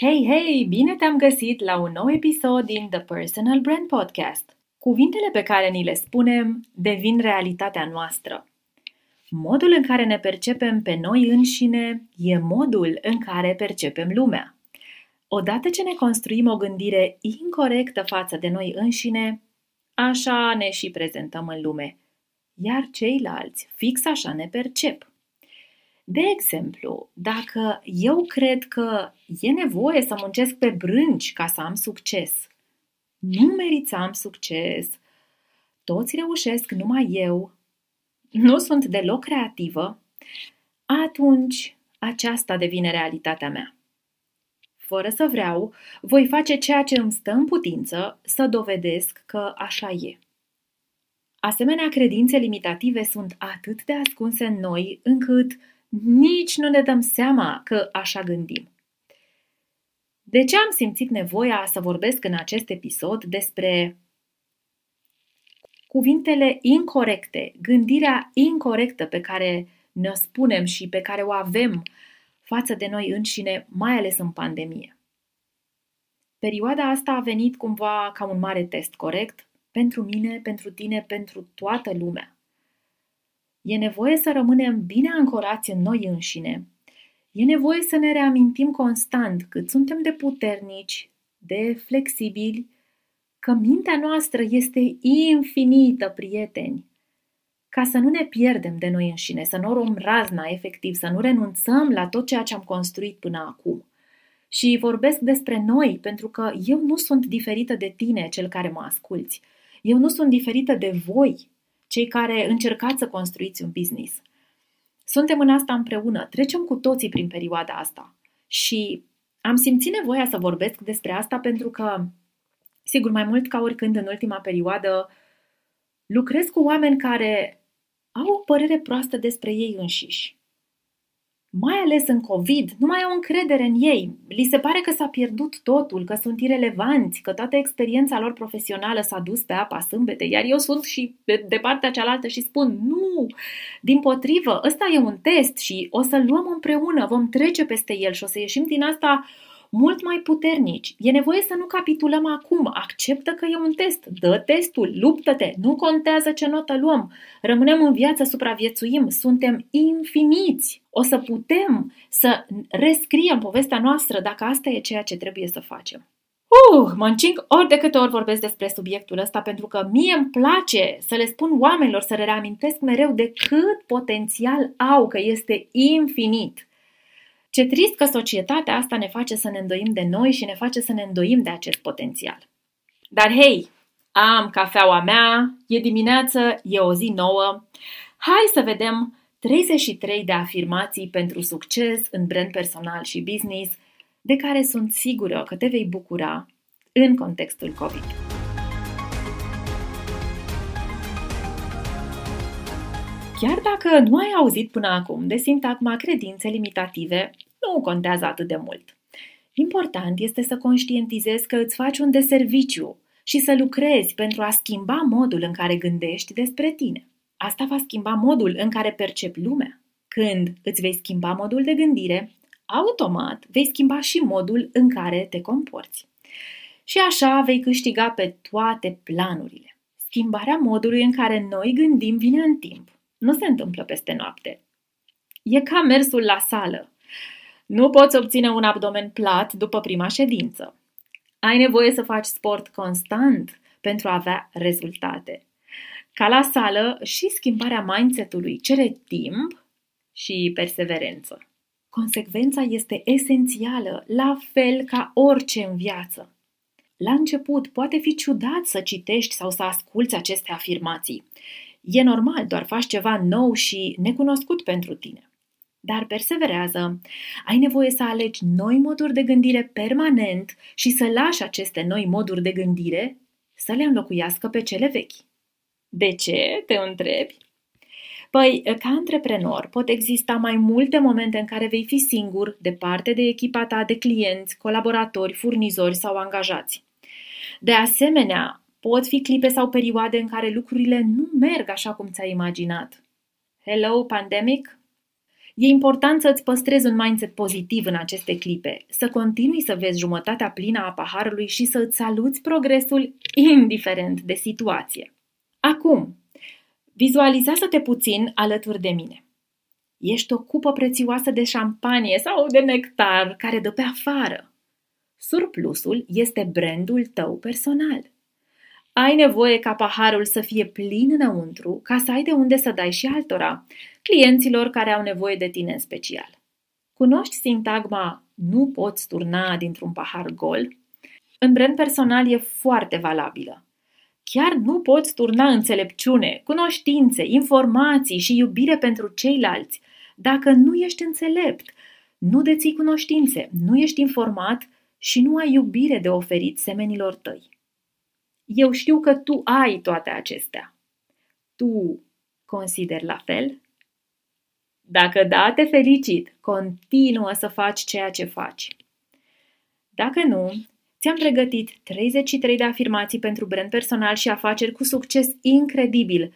Hei, hei! Bine te-am găsit la un nou episod din The Personal Brand Podcast. Cuvintele pe care ni le spunem devin realitatea noastră. Modul în care ne percepem pe noi înșine e modul în care percepem lumea. Odată ce ne construim o gândire incorrectă față de noi înșine, așa ne și prezentăm în lume, iar ceilalți fix așa ne percep. De exemplu, dacă eu cred că e nevoie să muncesc pe brânci ca să am succes, nu merit să am succes, toți reușesc, numai eu, nu sunt deloc creativă, atunci aceasta devine realitatea mea fără să vreau, voi face ceea ce îmi stă în putință să dovedesc că așa e. Asemenea, credințe limitative sunt atât de ascunse în noi încât nici nu ne dăm seama că așa gândim. De ce am simțit nevoia să vorbesc în acest episod despre cuvintele incorrecte, gândirea incorrectă pe care ne-o spunem și pe care o avem față de noi înșine, mai ales în pandemie. Perioada asta a venit cumva ca un mare test, corect? Pentru mine, pentru tine, pentru toată lumea. E nevoie să rămânem bine ancorați în noi înșine. E nevoie să ne reamintim constant cât suntem de puternici, de flexibili, că mintea noastră este infinită, prieteni ca să nu ne pierdem de noi înșine, să nu rom razna efectiv, să nu renunțăm la tot ceea ce am construit până acum. Și vorbesc despre noi, pentru că eu nu sunt diferită de tine, cel care mă asculți. Eu nu sunt diferită de voi, cei care încercați să construiți un business. Suntem în asta împreună, trecem cu toții prin perioada asta. Și am simțit nevoia să vorbesc despre asta pentru că, sigur, mai mult ca oricând în ultima perioadă, lucrez cu oameni care au o părere proastă despre ei înșiși. Mai ales în COVID, nu mai au încredere în ei. Li se pare că s-a pierdut totul, că sunt irelevanți, că toată experiența lor profesională s-a dus pe apa sâmbete, iar eu sunt și de partea cealaltă și spun nu, din potrivă, ăsta e un test și o să-l luăm împreună, vom trece peste el și o să ieșim din asta mult mai puternici. E nevoie să nu capitulăm acum. Acceptă că e un test. Dă testul, luptă-te. Nu contează ce notă luăm. Rămânem în viață, supraviețuim. Suntem infiniți. O să putem să rescriem povestea noastră dacă asta e ceea ce trebuie să facem. Uh, mă încing ori de câte ori vorbesc despre subiectul ăsta pentru că mie îmi place să le spun oamenilor, să le reamintesc mereu de cât potențial au, că este infinit. Ce trist că societatea asta ne face să ne îndoim de noi și ne face să ne îndoim de acest potențial. Dar hei, am cafeaua mea, e dimineață, e o zi nouă. Hai să vedem 33 de afirmații pentru succes în brand personal și business, de care sunt sigură că te vei bucura în contextul COVID. Chiar dacă nu ai auzit până acum de sintagma credințe limitative, nu contează atât de mult. Important este să conștientizezi că îți faci un deserviciu și să lucrezi pentru a schimba modul în care gândești despre tine. Asta va schimba modul în care percepi lumea. Când îți vei schimba modul de gândire, automat vei schimba și modul în care te comporți. Și așa vei câștiga pe toate planurile. Schimbarea modului în care noi gândim vine în timp. Nu se întâmplă peste noapte. E ca mersul la sală. Nu poți obține un abdomen plat după prima ședință. Ai nevoie să faci sport constant pentru a avea rezultate. Ca la sală, și schimbarea mindset-ului cere timp și perseverență. Consecvența este esențială, la fel ca orice în viață. La început poate fi ciudat să citești sau să asculți aceste afirmații. E normal, doar faci ceva nou și necunoscut pentru tine. Dar perseverează. Ai nevoie să alegi noi moduri de gândire permanent și să lași aceste noi moduri de gândire să le înlocuiască pe cele vechi. De ce? Te întrebi? Păi, ca antreprenor, pot exista mai multe momente în care vei fi singur, departe de echipa ta de clienți, colaboratori, furnizori sau angajați. De asemenea, pot fi clipe sau perioade în care lucrurile nu merg așa cum ți-ai imaginat. Hello, pandemic? E important să-ți păstrezi un mindset pozitiv în aceste clipe, să continui să vezi jumătatea plină a paharului și să îți saluți progresul indiferent de situație. Acum, vizualizează-te puțin alături de mine. Ești o cupă prețioasă de șampanie sau de nectar care dă pe afară. Surplusul este brandul tău personal. Ai nevoie ca paharul să fie plin înăuntru ca să ai de unde să dai și altora, clienților care au nevoie de tine în special. Cunoști sintagma nu poți turna dintr-un pahar gol? În brand personal e foarte valabilă. Chiar nu poți turna înțelepciune, cunoștințe, informații și iubire pentru ceilalți dacă nu ești înțelept, nu deții cunoștințe, nu ești informat și nu ai iubire de oferit semenilor tăi. Eu știu că tu ai toate acestea. Tu consideri la fel? Dacă da, te felicit. Continuă să faci ceea ce faci. Dacă nu, ți-am pregătit 33 de afirmații pentru brand personal și afaceri cu succes incredibil,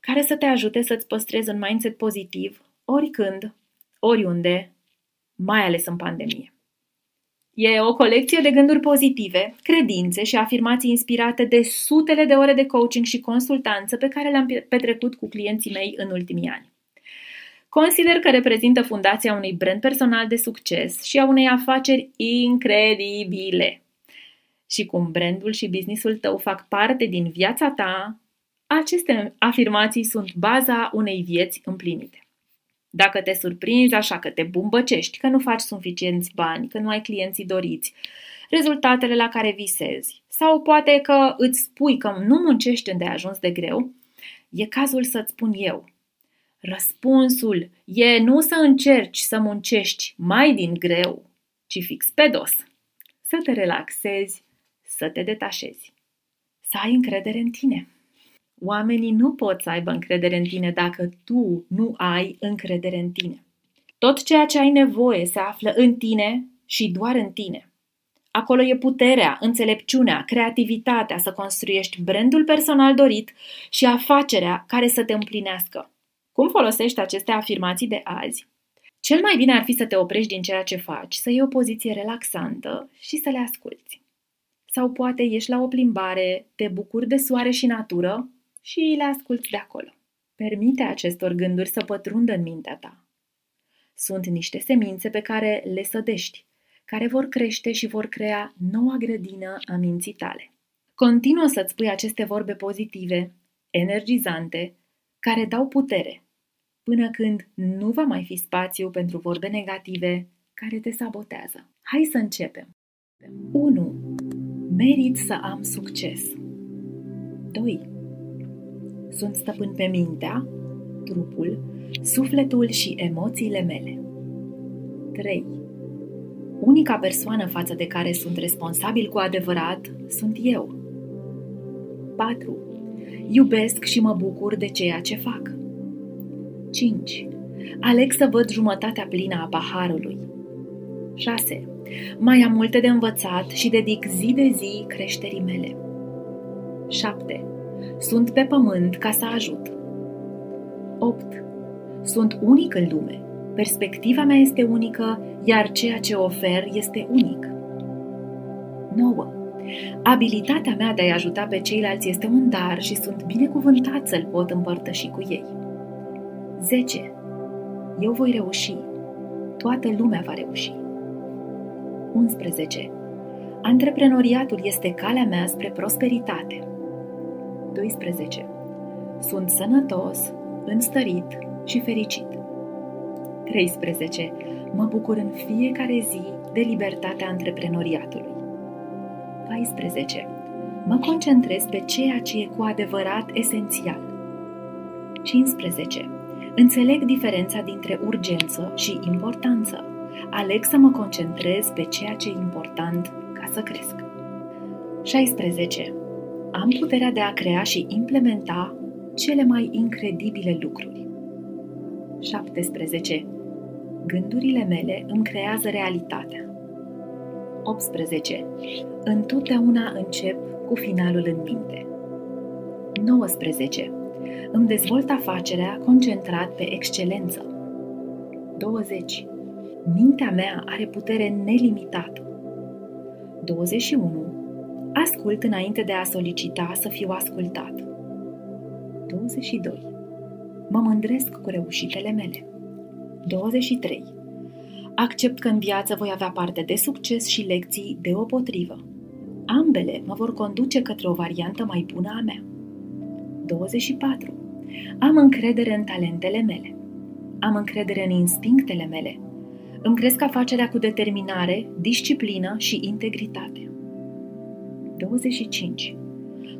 care să te ajute să-ți păstrezi un mindset pozitiv oricând, oriunde, mai ales în pandemie. E o colecție de gânduri pozitive, credințe și afirmații inspirate de sutele de ore de coaching și consultanță pe care le-am petrecut cu clienții mei în ultimii ani. Consider că reprezintă fundația unui brand personal de succes și a unei afaceri incredibile. Și cum brandul și businessul tău fac parte din viața ta, aceste afirmații sunt baza unei vieți împlinite. Dacă te surprinzi așa că te bumbăcești, că nu faci suficienți bani, că nu ai clienții doriți, rezultatele la care visezi, sau poate că îți spui că nu muncești îndeajuns de greu, e cazul să-ți spun eu. Răspunsul e nu să încerci să muncești mai din greu, ci fix pe dos. Să te relaxezi, să te detașezi. Să ai încredere în tine. Oamenii nu pot să aibă încredere în tine dacă tu nu ai încredere în tine. Tot ceea ce ai nevoie se află în tine și doar în tine. Acolo e puterea, înțelepciunea, creativitatea să construiești brandul personal dorit și afacerea care să te împlinească. Cum folosești aceste afirmații de azi? Cel mai bine ar fi să te oprești din ceea ce faci, să iei o poziție relaxantă și să le asculți. Sau poate ieși la o plimbare, te bucuri de soare și natură și le asculți de acolo. Permite acestor gânduri să pătrundă în mintea ta. Sunt niște semințe pe care le sădești, care vor crește și vor crea noua grădină a minții tale. Continuă să-ți spui aceste vorbe pozitive, energizante, care dau putere, până când nu va mai fi spațiu pentru vorbe negative care te sabotează. Hai să începem! 1. Merit să am succes. 2 sunt stăpân pe mintea, trupul, sufletul și emoțiile mele. 3. Unica persoană față de care sunt responsabil cu adevărat sunt eu. 4. Iubesc și mă bucur de ceea ce fac. 5. Aleg să văd jumătatea plină a paharului. 6. Mai am multe de învățat și dedic zi de zi creșterii mele. 7. Sunt pe pământ ca să ajut. 8. Sunt unic în lume. Perspectiva mea este unică, iar ceea ce ofer este unic. 9. Abilitatea mea de a-i ajuta pe ceilalți este un dar și sunt binecuvântat să-l pot împărtăși cu ei. 10. Eu voi reuși. Toată lumea va reuși. 11. Antreprenoriatul este calea mea spre prosperitate. 12. Sunt sănătos, înstărit și fericit. 13. Mă bucur în fiecare zi de libertatea antreprenoriatului. 14. Mă concentrez pe ceea ce e cu adevărat esențial. 15. Înțeleg diferența dintre urgență și importanță. Aleg să mă concentrez pe ceea ce e important ca să cresc. 16. Am puterea de a crea și implementa cele mai incredibile lucruri. 17. Gândurile mele îmi creează realitatea. 18. Întotdeauna încep cu finalul în minte. 19. Îmi dezvolt afacerea concentrat pe excelență. 20. Mintea mea are putere nelimitată. 21. Ascult înainte de a solicita să fiu ascultat. 22. Mă mândresc cu reușitele mele. 23. Accept că în viață voi avea parte de succes și lecții deopotrivă. Ambele mă vor conduce către o variantă mai bună a mea. 24. Am încredere în talentele mele. Am încredere în instinctele mele. Îmi cresc afacerea cu determinare, disciplină și integritate. 25.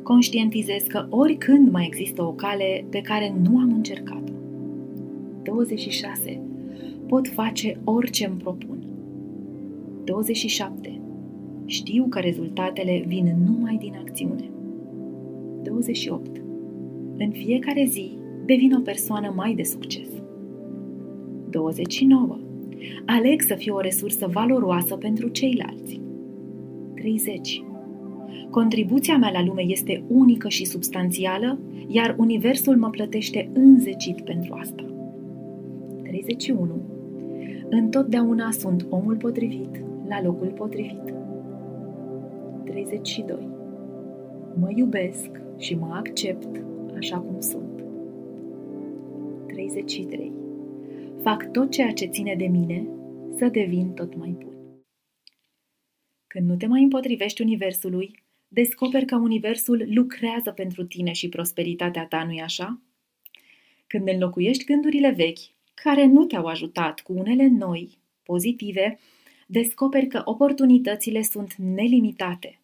Conștientizez că oricând mai există o cale pe care nu am încercat-o. 26. Pot face orice îmi propun. 27. Știu că rezultatele vin numai din acțiune. 28. În fiecare zi devin o persoană mai de succes. 29. Aleg să fiu o resursă valoroasă pentru ceilalți. 30. Contribuția mea la lume este unică și substanțială, iar Universul mă plătește înzecit pentru asta. 31. Întotdeauna sunt omul potrivit la locul potrivit. 32. Mă iubesc și mă accept așa cum sunt. 33. Fac tot ceea ce ține de mine să devin tot mai bun. Când nu te mai împotrivești Universului, descoperi că Universul lucrează pentru tine și prosperitatea ta, nu-i așa? Când înlocuiești gândurile vechi, care nu te-au ajutat cu unele noi, pozitive, descoperi că oportunitățile sunt nelimitate,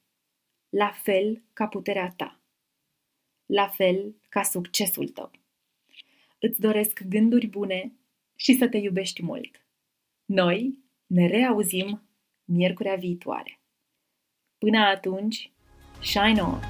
la fel ca puterea ta, la fel ca succesul tău. Îți doresc gânduri bune și să te iubești mult. Noi ne reauzim miercurea viitoare. Până atunci, shine on!